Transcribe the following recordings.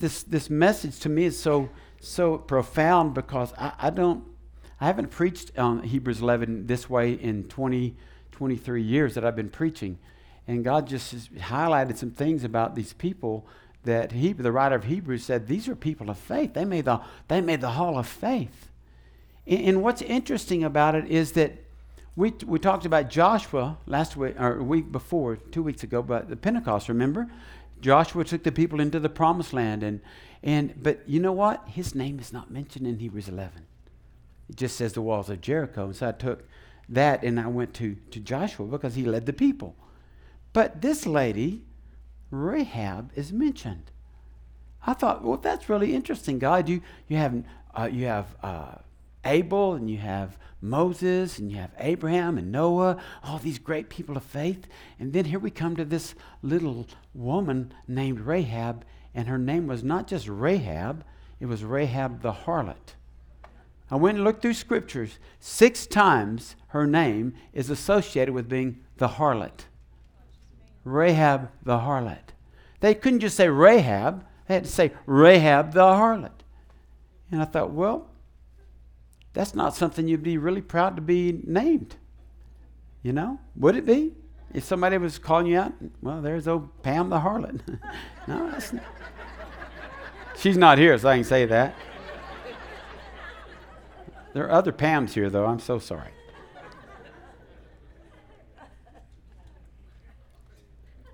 this, this message to me is so, so profound because I, I don't, I haven't preached on Hebrews 11 this way in 20, 23 years that I've been preaching. And God just highlighted some things about these people that he, the writer of Hebrews said, these are people of faith. They made the, they made the hall of faith. And, and what's interesting about it is that we, we talked about Joshua last week, or week before, two weeks ago, but the Pentecost, remember? Joshua took the people into the promised land. And, and, but you know what? His name is not mentioned in Hebrews 11. It just says the walls of Jericho. And so I took that and I went to, to Joshua because he led the people. But this lady, Rahab, is mentioned. I thought, well, that's really interesting, God. You, you have, uh, you have uh, Abel and you have Moses and you have Abraham and Noah, all these great people of faith. And then here we come to this little woman named Rahab, and her name was not just Rahab, it was Rahab the harlot. I went and looked through scriptures. Six times her name is associated with being the harlot. Rahab the harlot. They couldn't just say Rahab, they had to say Rahab the harlot. And I thought, well, that's not something you'd be really proud to be named. You know? Would it be? If somebody was calling you out, well, there's old Pam the harlot. no, that's not. She's not here, so I can say that. There are other Pams here, though. I'm so sorry.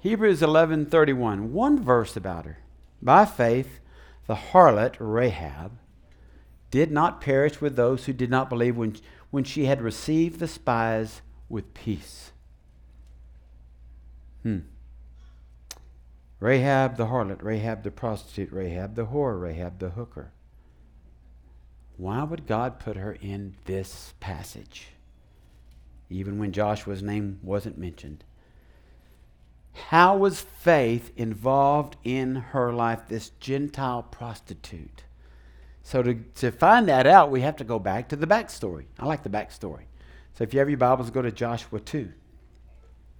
Hebrews 11:31, one verse about her. By faith, the harlot Rahab did not perish with those who did not believe when, when she had received the spies with peace. Hmm. Rahab the harlot, Rahab the prostitute, Rahab the whore, Rahab the hooker. Why would God put her in this passage? Even when Joshua's name wasn't mentioned. How was faith involved in her life, this Gentile prostitute? So to, to find that out, we have to go back to the backstory. I like the backstory. So if you have your Bibles, go to Joshua 2.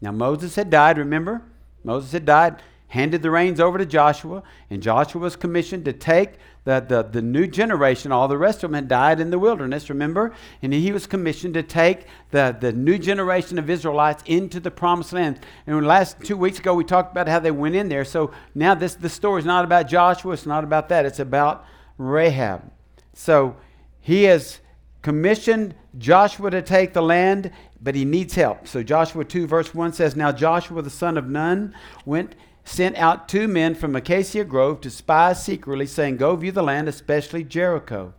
Now Moses had died, remember? Moses had died, handed the reins over to Joshua, and Joshua was commissioned to take the, the, the new generation, all the rest of them had died in the wilderness, remember? And he was commissioned to take the, the new generation of Israelites into the promised land. And last two weeks ago, we talked about how they went in there. So now this the story is not about Joshua, it's not about that, it's about Rahab. So he has commissioned Joshua to take the land, but he needs help. So Joshua 2, verse 1 says, Now Joshua the son of Nun went, sent out two men from Acacia Grove to spy secretly, saying, Go view the land, especially Jericho.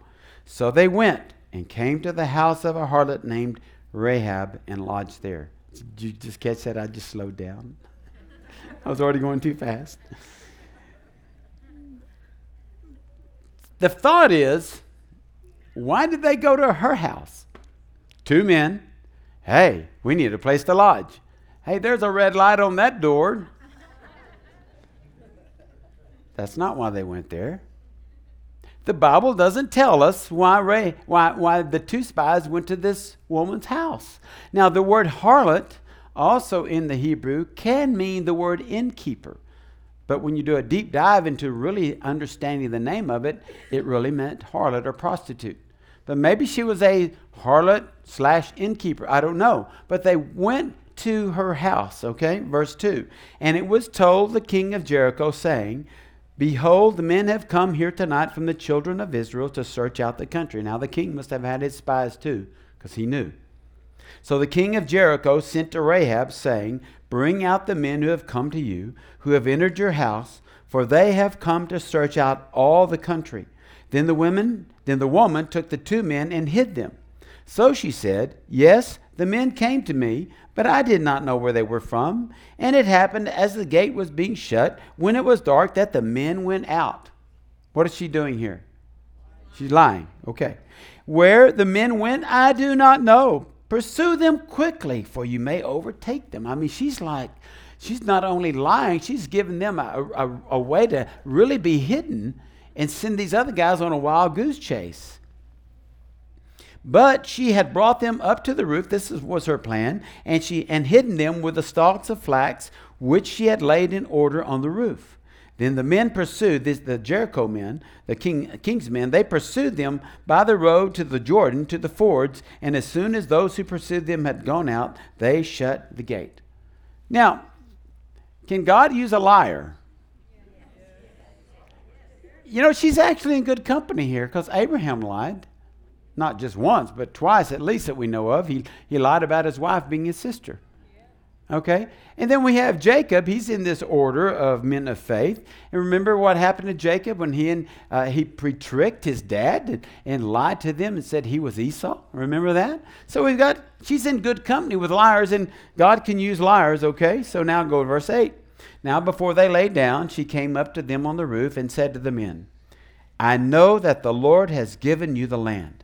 So they went and came to the house of a harlot named Rahab and lodged there. Did you just catch that? I just slowed down. I was already going too fast. The thought is, why did they go to her house? Two men. Hey, we need a place to lodge. Hey, there's a red light on that door. That's not why they went there. The Bible doesn't tell us why, Ray, why, why the two spies went to this woman's house. Now, the word harlot, also in the Hebrew, can mean the word innkeeper. But when you do a deep dive into really understanding the name of it, it really meant harlot or prostitute. But maybe she was a harlot slash innkeeper. I don't know. But they went to her house, okay? Verse 2. And it was told the king of Jericho, saying, Behold, the men have come here tonight from the children of Israel to search out the country. Now the king must have had his spies too, because he knew. So the king of Jericho sent to Rahab, saying, Bring out the men who have come to you, who have entered your house, for they have come to search out all the country. Then the women, then the woman took the two men and hid them. So she said, Yes, the men came to me, but I did not know where they were from. And it happened as the gate was being shut, when it was dark, that the men went out. What is she doing here? She's lying. Okay. Where the men went, I do not know. Pursue them quickly, for you may overtake them. I mean, she's like, she's not only lying, she's giving them a, a, a way to really be hidden and send these other guys on a wild goose chase. But she had brought them up to the roof, this was her plan, and she and hidden them with the stalks of flax which she had laid in order on the roof. Then the men pursued, this, the Jericho men, the king, king's men, they pursued them by the road to the Jordan, to the fords, and as soon as those who pursued them had gone out, they shut the gate. Now, can God use a liar? You know, she's actually in good company here because Abraham lied. Not just once, but twice at least that we know of. He, he lied about his wife being his sister. Okay? And then we have Jacob. He's in this order of men of faith. And remember what happened to Jacob when he and uh, he pre-tricked his dad and, and lied to them and said he was Esau? Remember that? So we've got, she's in good company with liars, and God can use liars, okay? So now go to verse 8. Now before they lay down, she came up to them on the roof and said to the men, I know that the Lord has given you the land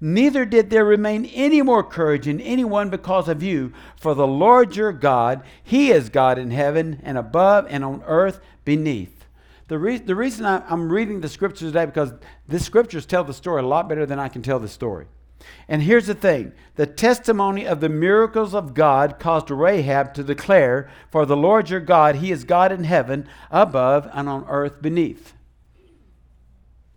neither did there remain any more courage in anyone because of you. For the Lord your God, He is God in heaven and above and on earth beneath. The, re- the reason I, I'm reading the scriptures today because the scriptures tell the story a lot better than I can tell the story. And here's the thing the testimony of the miracles of God caused Rahab to declare, For the Lord your God, He is God in heaven, above, and on earth beneath.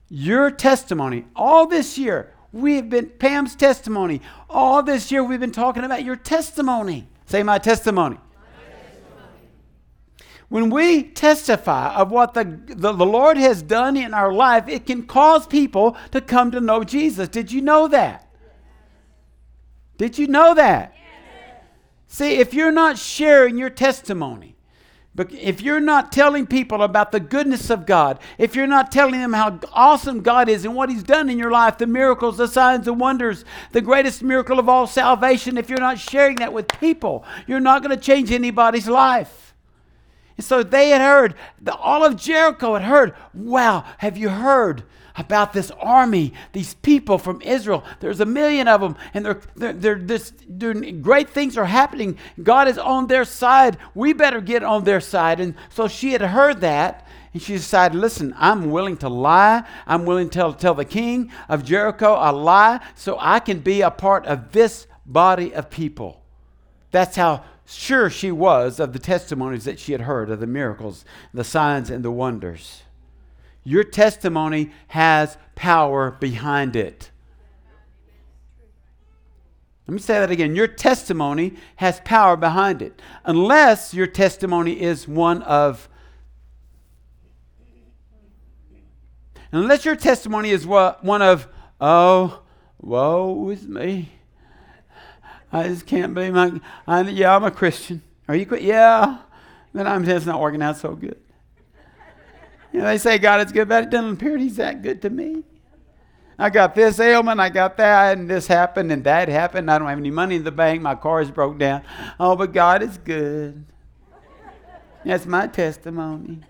Your testimony all this year, We've been, Pam's testimony. All this year we've been talking about your testimony. Say, my testimony. When we testify of what the, the, the, Lord has done in our life, it can cause people to come to know Jesus. Did you know that? Did you know that? Yes. See, if you're not sharing your testimony, but if you're not telling people about the goodness of God, if you're not telling them how awesome God is and what He's done in your life, the miracles, the signs, the wonders, the greatest miracle of all salvation, if you're not sharing that with people, you're not going to change anybody's life. And so they had heard, all of Jericho had heard, wow, have you heard? About this army, these people from Israel. There's a million of them, and they're, they're, they're this, doing great things are happening. God is on their side. We better get on their side. And so she had heard that. And she decided, listen, I'm willing to lie. I'm willing to tell, tell the king of Jericho a lie so I can be a part of this body of people. That's how sure she was of the testimonies that she had heard of the miracles, the signs, and the wonders. Your testimony has power behind it. Let me say that again. Your testimony has power behind it. Unless your testimony is one of unless your testimony is one of, oh, woe is me. I just can't believe my, I, yeah, I'm a Christian. Are you, yeah, then I'm just not working out so good. Know, they say God is good, but it doesn't appear He's that good to me. I got this ailment, I got that, and this happened, and that happened. I don't have any money in the bank. My car is broke down. Oh, but God is good. That's my testimony.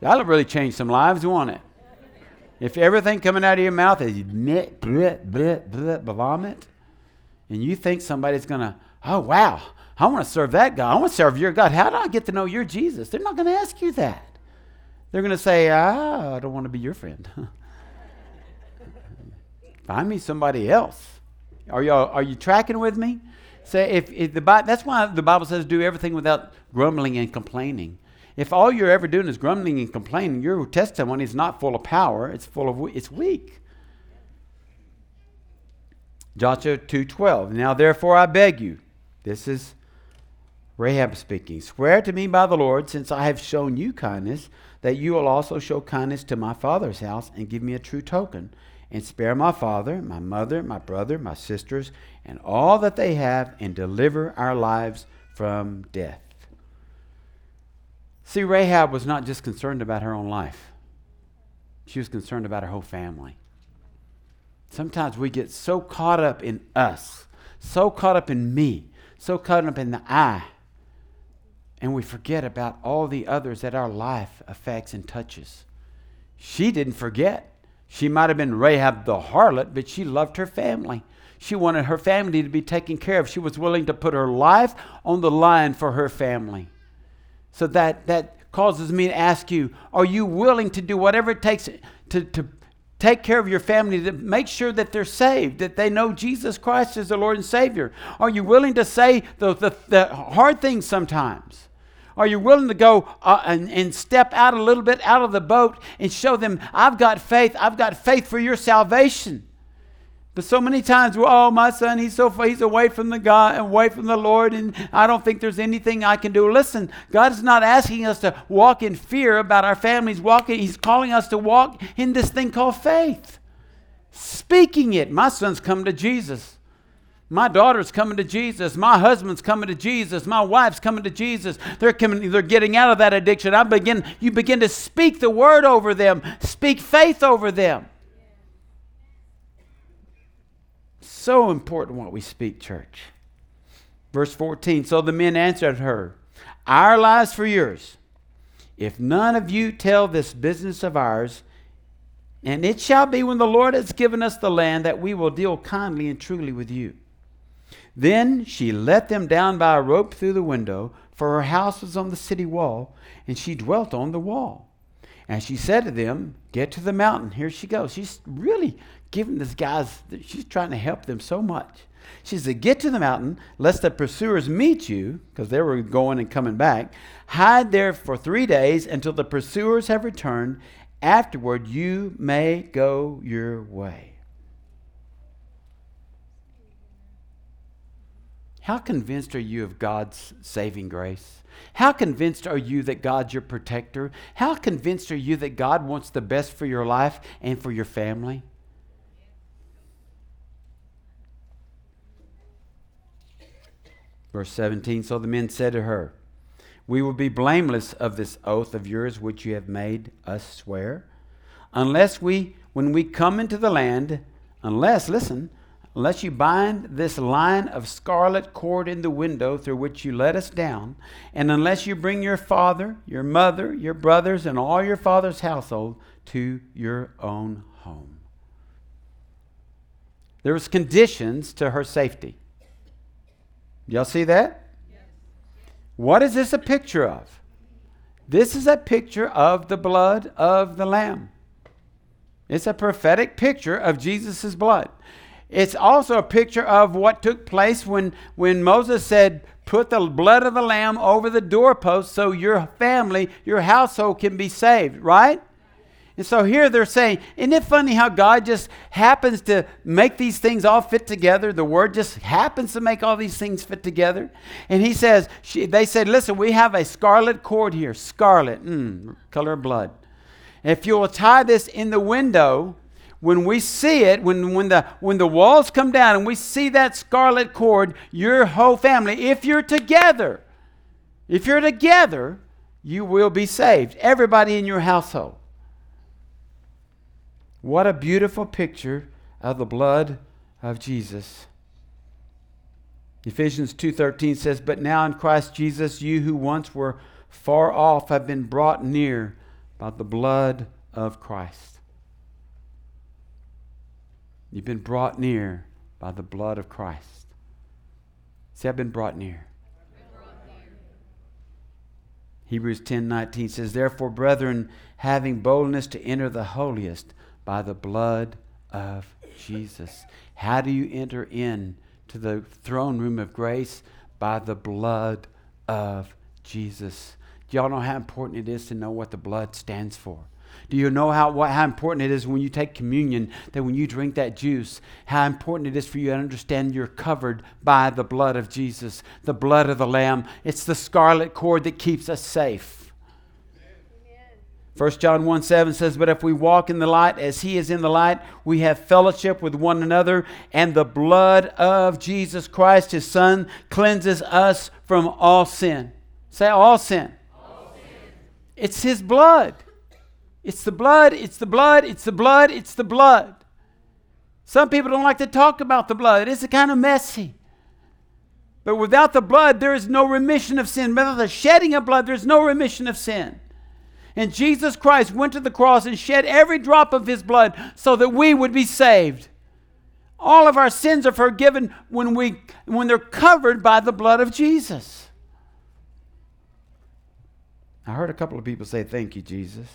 That'll really change some lives, won't it? If everything coming out of your mouth is bleh, bleh, bleh, bleh, vomit, and you think somebody's going to, oh, wow, I want to serve that God. I want to serve your God. How do I get to know your Jesus? They're not going to ask you that. They're going to say, ah, I don't want to be your friend. Find me somebody else. Are you are you tracking with me? Say if, if the that's why the Bible says do everything without grumbling and complaining. If all you're ever doing is grumbling and complaining, your testimony is not full of power. It's full of it's weak. Joshua 2:12. Now therefore I beg you. This is Rahab speaking, Swear to me by the Lord, since I have shown you kindness, that you will also show kindness to my father's house and give me a true token, and spare my father, my mother, my brother, my sisters, and all that they have, and deliver our lives from death. See, Rahab was not just concerned about her own life, she was concerned about her whole family. Sometimes we get so caught up in us, so caught up in me, so caught up in the I and we forget about all the others that our life affects and touches. She didn't forget. She might have been Rahab the harlot, but she loved her family. She wanted her family to be taken care of. She was willing to put her life on the line for her family. So that, that causes me to ask you are you willing to do whatever it takes to, to take care of your family to make sure that they're saved, that they know Jesus Christ is the Lord and Savior? Are you willing to say the, the, the hard things sometimes? Are you willing to go uh, and, and step out a little bit out of the boat and show them, I've got faith, I've got faith for your salvation? But so many times, oh, my son, he's so he's away from the God, away from the Lord, and I don't think there's anything I can do. Listen, God is not asking us to walk in fear about our families. Walking, He's calling us to walk in this thing called faith. Speaking it. My son's come to Jesus. My daughter's coming to Jesus. My husband's coming to Jesus. My wife's coming to Jesus. They're coming, they're getting out of that addiction. I begin, you begin to speak the word over them, speak faith over them. so important what we speak, church. Verse 14 So the men answered her, Our lives for yours. If none of you tell this business of ours, and it shall be when the Lord has given us the land that we will deal kindly and truly with you. Then she let them down by a rope through the window, for her house was on the city wall, and she dwelt on the wall. And she said to them, Get to the mountain. Here she goes. She's really giving this guys, she's trying to help them so much. She said, Get to the mountain, lest the pursuers meet you, because they were going and coming back. Hide there for three days until the pursuers have returned. Afterward, you may go your way. How convinced are you of God's saving grace? How convinced are you that God's your protector? How convinced are you that God wants the best for your life and for your family? Verse 17 So the men said to her, We will be blameless of this oath of yours which you have made us swear, unless we, when we come into the land, unless, listen, unless you bind this line of scarlet cord in the window through which you let us down, and unless you bring your father, your mother, your brothers, and all your father's household to your own home. There was conditions to her safety. Y'all see that? What is this a picture of? This is a picture of the blood of the Lamb. It's a prophetic picture of Jesus' blood. It's also a picture of what took place when, when Moses said, Put the blood of the Lamb over the doorpost so your family, your household can be saved, right? And so here they're saying, isn't it funny how God just happens to make these things all fit together? The word just happens to make all these things fit together. And he says, she, they said, listen, we have a scarlet cord here, scarlet, mm, color of blood. If you will tie this in the window, when we see it, when, when, the, when the walls come down and we see that scarlet cord, your whole family, if you're together, if you're together, you will be saved. Everybody in your household. What a beautiful picture of the blood of Jesus. Ephesians 2:13 says, "But now in Christ Jesus you who once were far off have been brought near by the blood of Christ." You've been brought near by the blood of Christ. See, I've been brought near. Hebrews 10:19 says, "Therefore, brethren, having boldness to enter the holiest by the blood of Jesus. How do you enter in to the throne room of grace? By the blood of Jesus. Do y'all know how important it is to know what the blood stands for? Do you know how, what, how important it is when you take communion, that when you drink that juice, how important it is for you to understand you're covered by the blood of Jesus, the blood of the Lamb? It's the scarlet cord that keeps us safe. 1 John 1 7 says, But if we walk in the light as he is in the light, we have fellowship with one another, and the blood of Jesus Christ, his Son, cleanses us from all sin. Say, all sin. All sin. It's his blood. It's the blood, it's the blood, it's the blood, it's the blood. Some people don't like to talk about the blood, it's kind of messy. But without the blood, there is no remission of sin. Without the shedding of blood, there's no remission of sin. And Jesus Christ went to the cross and shed every drop of his blood so that we would be saved. All of our sins are forgiven when, we, when they're covered by the blood of Jesus. I heard a couple of people say, Thank you, Jesus.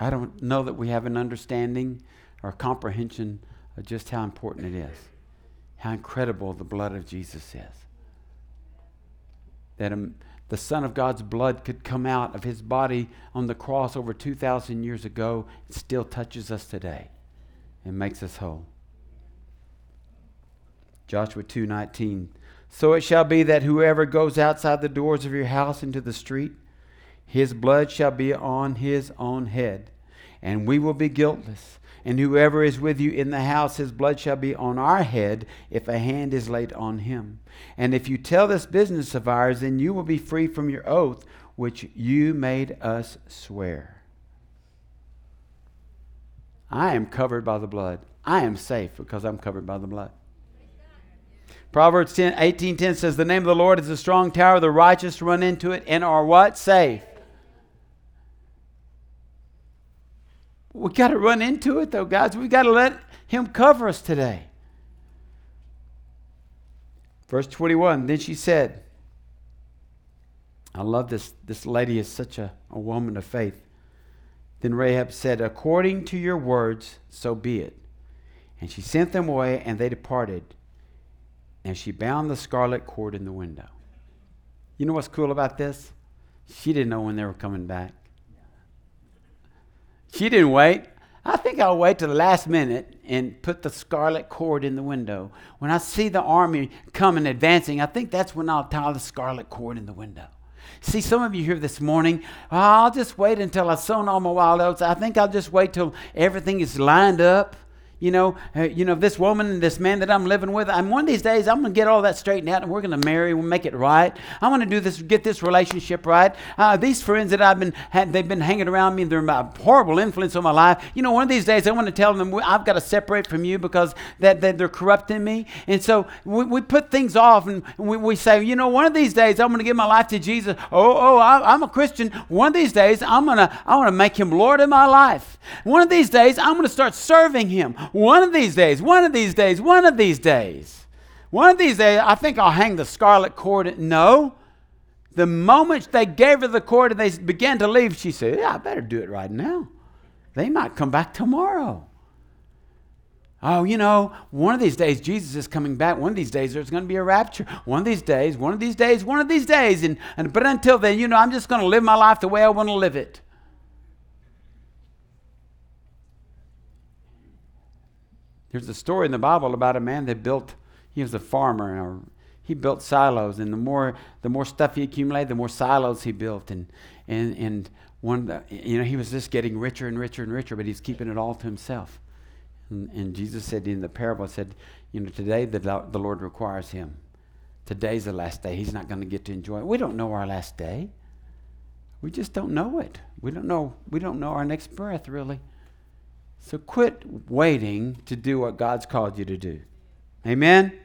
I don't know that we have an understanding or comprehension of just how important it is, how incredible the blood of Jesus is. That um, the Son of God's blood could come out of his body on the cross over 2,000 years ago, still touches us today and makes us whole. Joshua 2:19 So it shall be that whoever goes outside the doors of your house into the street his blood shall be on his own head and we will be guiltless and whoever is with you in the house his blood shall be on our head if a hand is laid on him and if you tell this business of ours then you will be free from your oath which you made us swear I am covered by the blood. I am safe because I'm covered by the blood. Proverbs 10, 18 10 says, The name of the Lord is a strong tower. The righteous run into it and are what? Safe. We got to run into it, though, guys. We got to let Him cover us today. Verse 21 Then she said, I love this. This lady is such a, a woman of faith. Then Rahab said, According to your words, so be it. And she sent them away, and they departed. And she bound the scarlet cord in the window. You know what's cool about this? She didn't know when they were coming back. She didn't wait. I think I'll wait to the last minute and put the scarlet cord in the window. When I see the army coming advancing, I think that's when I'll tie the scarlet cord in the window. See, some of you here this morning, oh, I'll just wait until I've sown all my wild oats. I think I'll just wait till everything is lined up you know, uh, you know, this woman and this man that I'm living with, I'm one of these days I'm going to get all that straightened out and we're going to marry, we'll make it right. I want to do this, get this relationship right. Uh, these friends that I've been, they've been hanging around me, they're a horrible influence on my life. You know, one of these days I want to tell them I've got to separate from you because that, that they're corrupting me. And so we, we put things off and we, we say, you know, one of these days I'm going to give my life to Jesus. Oh, oh, I, I'm a Christian. One of these days I'm going to, I want to make him Lord of my life. One of these days I'm going to start serving him. One of these days, one of these days, one of these days, one of these days, I think I'll hang the scarlet cord. No. The moment they gave her the cord and they began to leave, she said, Yeah, I better do it right now. They might come back tomorrow. Oh, you know, one of these days Jesus is coming back. One of these days there's going to be a rapture. One of these days, one of these days, one of these days. And, and but until then, you know, I'm just going to live my life the way I want to live it. There's a story in the Bible about a man that built, he was a farmer, or uh, he built silos, and the more the more stuff he accumulated, the more silos he built, and and and one, you know, he was just getting richer and richer and richer, but he's keeping it all to himself. And, and Jesus said in the parable, said, you know, today the the Lord requires him. Today's the last day. He's not going to get to enjoy it. We don't know our last day. We just don't know it. We don't know. We don't know our next breath really. So quit waiting to do what God's called you to do. Amen? Amen?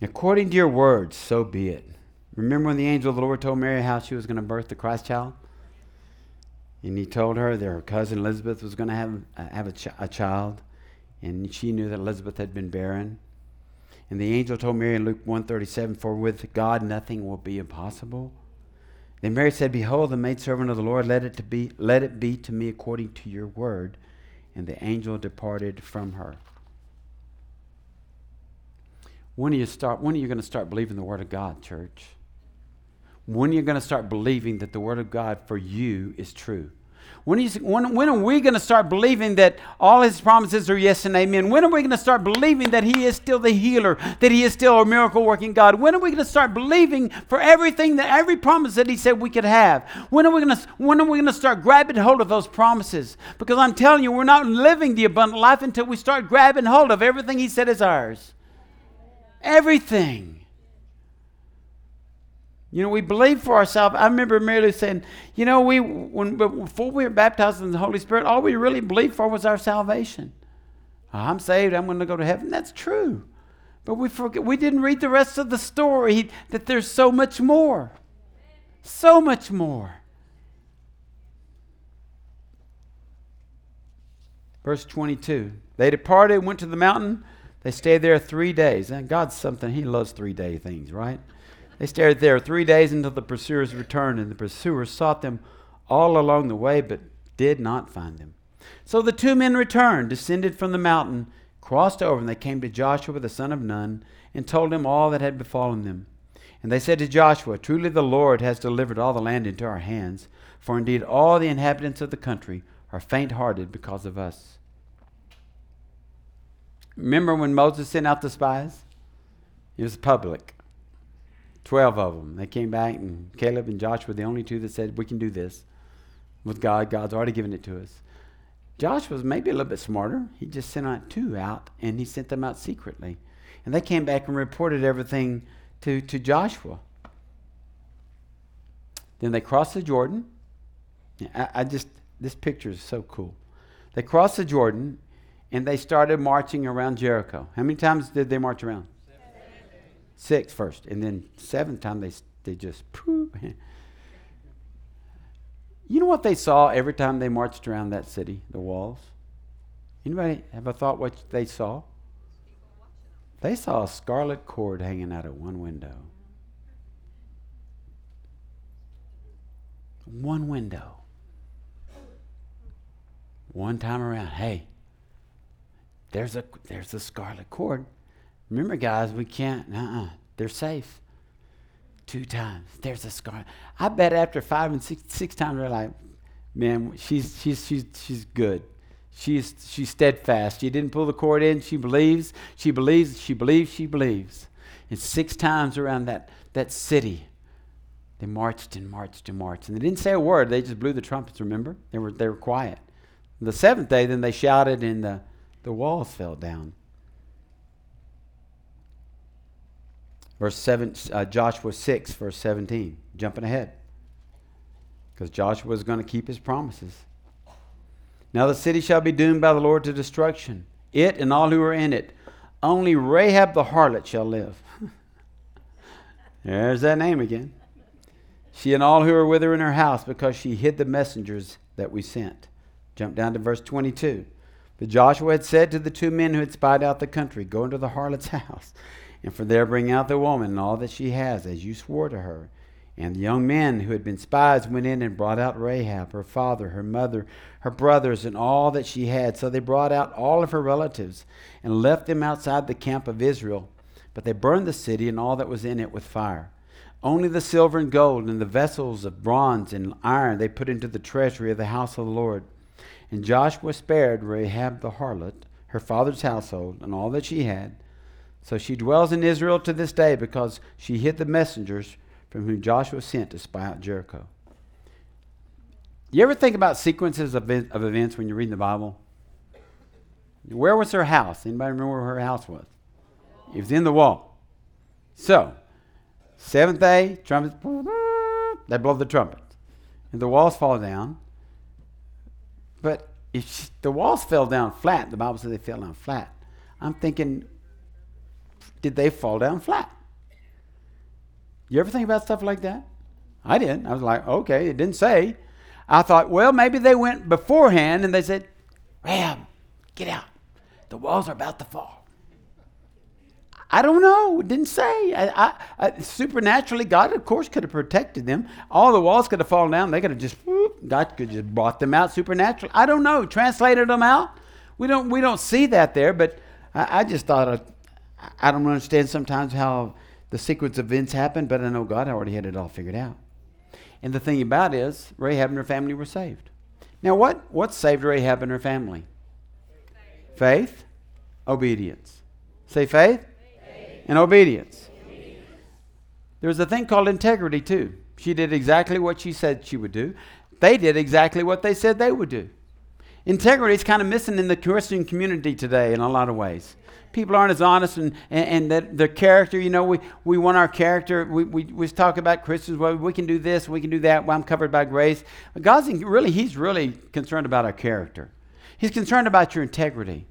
According to your words, so be it. Remember when the angel of the Lord told Mary how she was going to birth the Christ child? And he told her that her cousin Elizabeth was going to have, uh, have a, ch- a child, and she knew that Elizabeth had been barren. And the angel told Mary in Luke 137, For with God nothing will be impossible. Then Mary said, Behold, the maidservant of the Lord, let it, to be, let it be to me according to your word. And the angel departed from her. When are you start when are you going to start believing the word of God, church? When are you going to start believing that the word of God for you is true? When, when are we going to start believing that all his promises are yes and amen? When are we going to start believing that he is still the healer, that he is still a miracle working God? When are we going to start believing for everything that every promise that he said we could have? When are we going to when are we going to start grabbing hold of those promises? Because I'm telling you, we're not living the abundant life until we start grabbing hold of everything he said is ours. Everything. You know, we believe for ourselves. I remember Mary saying, you know, we when before we were baptized in the Holy Spirit, all we really believed for was our salvation. Ah, I'm saved, I'm going to go to heaven. That's true. But we forget we didn't read the rest of the story that there's so much more. So much more. Verse 22. They departed, went to the mountain. They stayed there three days. And God's something, He loves three day things, right? They stayed there three days until the pursuers returned, and the pursuers sought them all along the way, but did not find them. So the two men returned, descended from the mountain, crossed over, and they came to Joshua the son of Nun, and told him all that had befallen them. And they said to Joshua, Truly the Lord has delivered all the land into our hands, for indeed all the inhabitants of the country are faint hearted because of us. Remember when Moses sent out the spies? It was public. Twelve of them. They came back, and Caleb and Joshua were the only two that said, We can do this with God. God's already given it to us. Joshua was maybe a little bit smarter. He just sent out two out, and he sent them out secretly. And they came back and reported everything to, to Joshua. Then they crossed the Jordan. I, I just, this picture is so cool. They crossed the Jordan, and they started marching around Jericho. How many times did they march around? Six first, and then seventh time they they just. Pooh. You know what they saw every time they marched around that city, the walls? Anybody have a thought what they saw? They saw a scarlet cord hanging out of one window. One window. One time around, hey, there's a there's a scarlet cord. Remember, guys, we can't. Uh-uh. They're safe. Two times. There's a scar. I bet after five and six, six times, they're like, man, she's she's she's she's good. She's she's steadfast. She didn't pull the cord in. She believes. She believes. She believes. She believes. And six times around that that city, they marched and marched and marched, and they didn't say a word. They just blew the trumpets. Remember, they were they were quiet. The seventh day, then they shouted, and the the walls fell down. Verse 7, uh, Joshua 6, verse 17, jumping ahead. Because Joshua is going to keep his promises. Now the city shall be doomed by the Lord to destruction, it and all who are in it. Only Rahab the harlot shall live. There's that name again. She and all who are with her in her house, because she hid the messengers that we sent. Jump down to verse 22. But Joshua had said to the two men who had spied out the country, Go into the harlot's house, and from there bring out the woman and all that she has, as you swore to her. And the young men who had been spies went in and brought out Rahab, her father, her mother, her brothers, and all that she had. So they brought out all of her relatives and left them outside the camp of Israel. But they burned the city and all that was in it with fire. Only the silver and gold and the vessels of bronze and iron they put into the treasury of the house of the Lord. And Joshua spared Rahab the harlot, her father's household, and all that she had. So she dwells in Israel to this day because she hid the messengers from whom Joshua sent to spy out Jericho. You ever think about sequences of, of events when you're reading the Bible? Where was her house? Anybody remember where her house was? It was in the wall. So, seventh day, trumpets, they blow the trumpets. And the walls fall down. But if she, the walls fell down flat, the Bible says they fell down flat. I'm thinking, did they fall down flat? You ever think about stuff like that? I didn't. I was like, okay, it didn't say. I thought, well, maybe they went beforehand and they said, Ram, get out. The walls are about to fall. I don't know. It didn't say. I, I, I, supernaturally, God, of course, could have protected them. All the walls could have fallen down. They could have just, whoop, God could have just brought them out supernaturally. I don't know. Translated them out. We don't, we don't see that there, but I, I just thought, I don't understand sometimes how the sequence of events happened, but I know God already had it all figured out. And the thing about it is, Rahab and her family were saved. Now, what, what saved Rahab and her family? Faith, obedience. Say faith, faith. and obedience. obedience. There was a thing called integrity, too. She did exactly what she said she would do. They did exactly what they said they would do. Integrity is kind of missing in the Christian community today in a lot of ways people aren't as honest and, and, and their character, you know, we, we want our character. We, we, we talk about Christians, well, we can do this, we can do that, well, I'm covered by grace. But God's really, He's really concerned about our character. He's concerned about your integrity.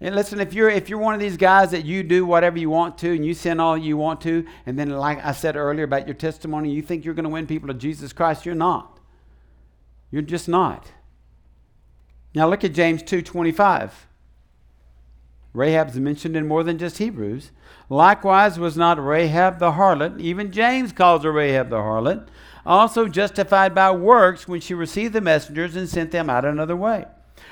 And listen, if you're if you're one of these guys that you do whatever you want to and you sin all you want to, and then like I said earlier about your testimony, you think you're going to win people to Jesus Christ, you're not. You're just not. Now look at James 2:25. Rahab's mentioned in more than just Hebrews. Likewise was not Rahab the harlot, even James calls her Rahab the harlot, also justified by works when she received the messengers and sent them out another way.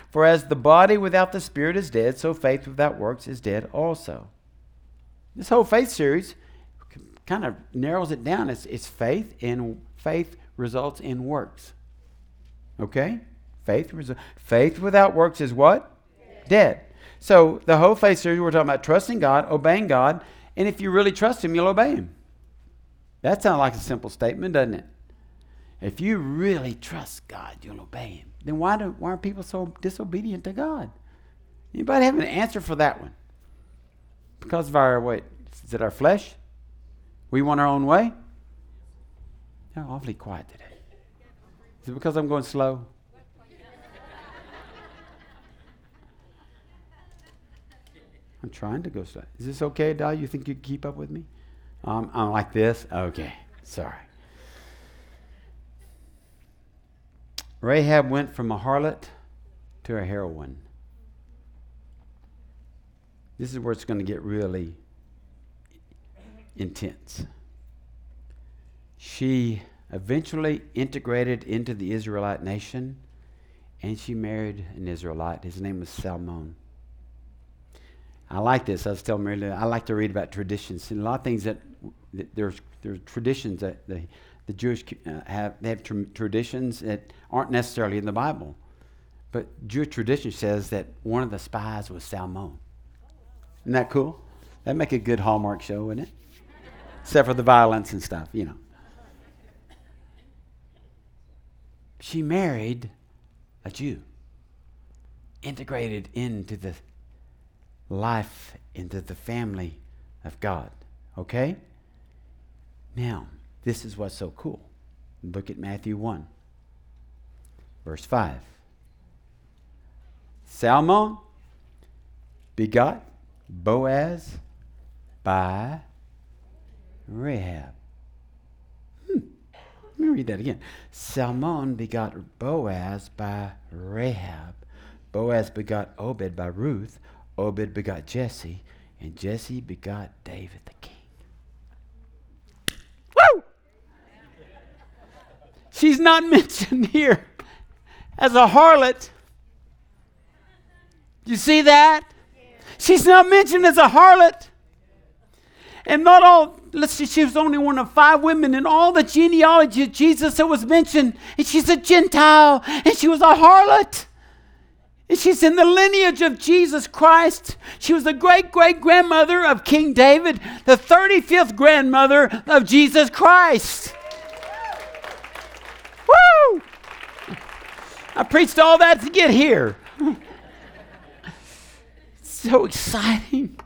For as the body without the spirit is dead, so faith without works is dead also. This whole faith series kind of narrows it down. It's, it's faith, and faith results in works. Okay? Faith, faith without works is what? Dead. dead. So the whole faith series, we're talking about trusting God, obeying God, and if you really trust Him, you'll obey Him. That sounds like a simple statement, doesn't it? If you really trust God, you'll obey Him then why, do, why are people so disobedient to God? Anybody have an answer for that one? Because of our, wait, is it our flesh? We want our own way? You're awfully quiet today. Is it because I'm going slow? I'm trying to go slow. Is this okay, Dal? You think you can keep up with me? Um, I'm like this? Okay, sorry. Rahab went from a harlot to a heroine. This is where it's going to get really intense. She eventually integrated into the Israelite nation and she married an Israelite. His name was Salmon. I like this. I was telling Mary, I like to read about traditions. And a lot of things that, that there's, there's traditions that the, the Jewish uh, have, they have tra- traditions that aren't necessarily in the Bible. But Jewish tradition says that one of the spies was Salmon. Isn't that cool? That'd make a good Hallmark show, wouldn't it? Except for the violence and stuff, you know. She married a Jew, integrated into the life, into the family of God. Okay? Now, this is what's so cool. Look at Matthew 1. Verse 5. Salmon begot Boaz by Rahab. Hmm. Let me read that again. Salmon begot Boaz by Rahab. Boaz begot Obed by Ruth. Obed begot Jesse. And Jesse begot David the king. Woo! She's not mentioned here as a harlot. You see that? She's not mentioned as a harlot. And not all, let's see, she was only one of five women in all the genealogy of Jesus that was mentioned. And she's a Gentile, and she was a harlot. She's in the lineage of Jesus Christ. She was the great great grandmother of King David, the 35th grandmother of Jesus Christ. Woo! I preached all that to get here. so exciting.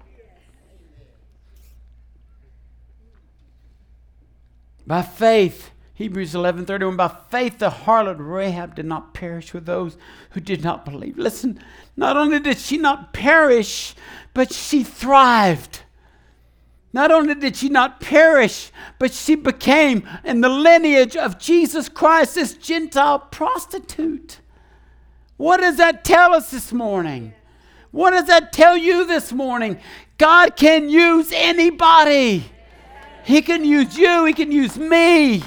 By faith, Hebrews 11:31 by faith the harlot Rahab did not perish with those who did not believe. Listen, not only did she not perish, but she thrived. Not only did she not perish, but she became in the lineage of Jesus Christ, this Gentile prostitute. What does that tell us this morning? What does that tell you this morning? God can use anybody. He can use you, He can use me.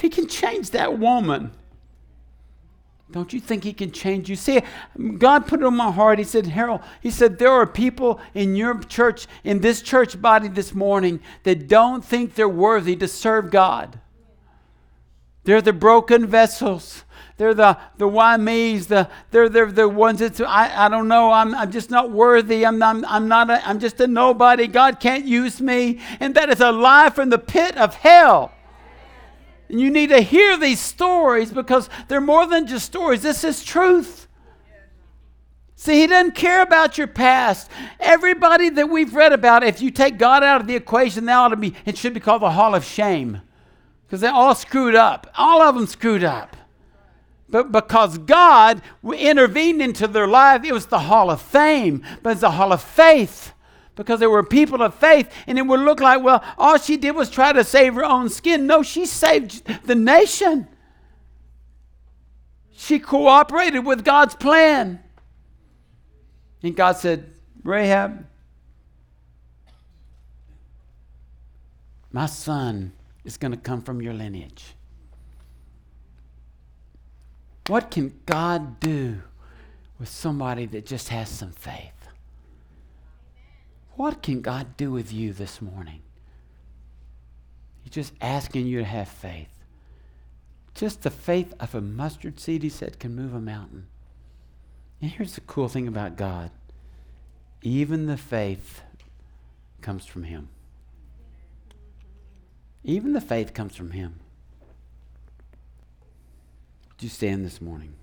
He can change that woman. Don't you think he can change you? See, God put it on my heart. He said, Harold, he said, there are people in your church, in this church body this morning, that don't think they're worthy to serve God. They're the broken vessels. They're the, the why me's, the, they're, they're the ones that I, I don't know, I'm, I'm just not worthy. I'm, I'm, I'm, not a, I'm just a nobody. God can't use me. And that is a lie from the pit of hell. And you need to hear these stories because they're more than just stories. This is truth. See, He doesn't care about your past. Everybody that we've read about, if you take God out of the equation, they ought to be, it should be called the Hall of Shame because they all screwed up. All of them screwed up. But because God intervened into their life, it was the hall of fame, but it's the hall of faith. Because there were people of faith, and it would look like, well, all she did was try to save her own skin. No, she saved the nation. She cooperated with God's plan. And God said, Rahab, my son is going to come from your lineage. What can God do with somebody that just has some faith? What can God do with you this morning? He's just asking you to have faith. Just the faith of a mustard seed, he said, can move a mountain. And here's the cool thing about God even the faith comes from him. Even the faith comes from him. Would you stand this morning?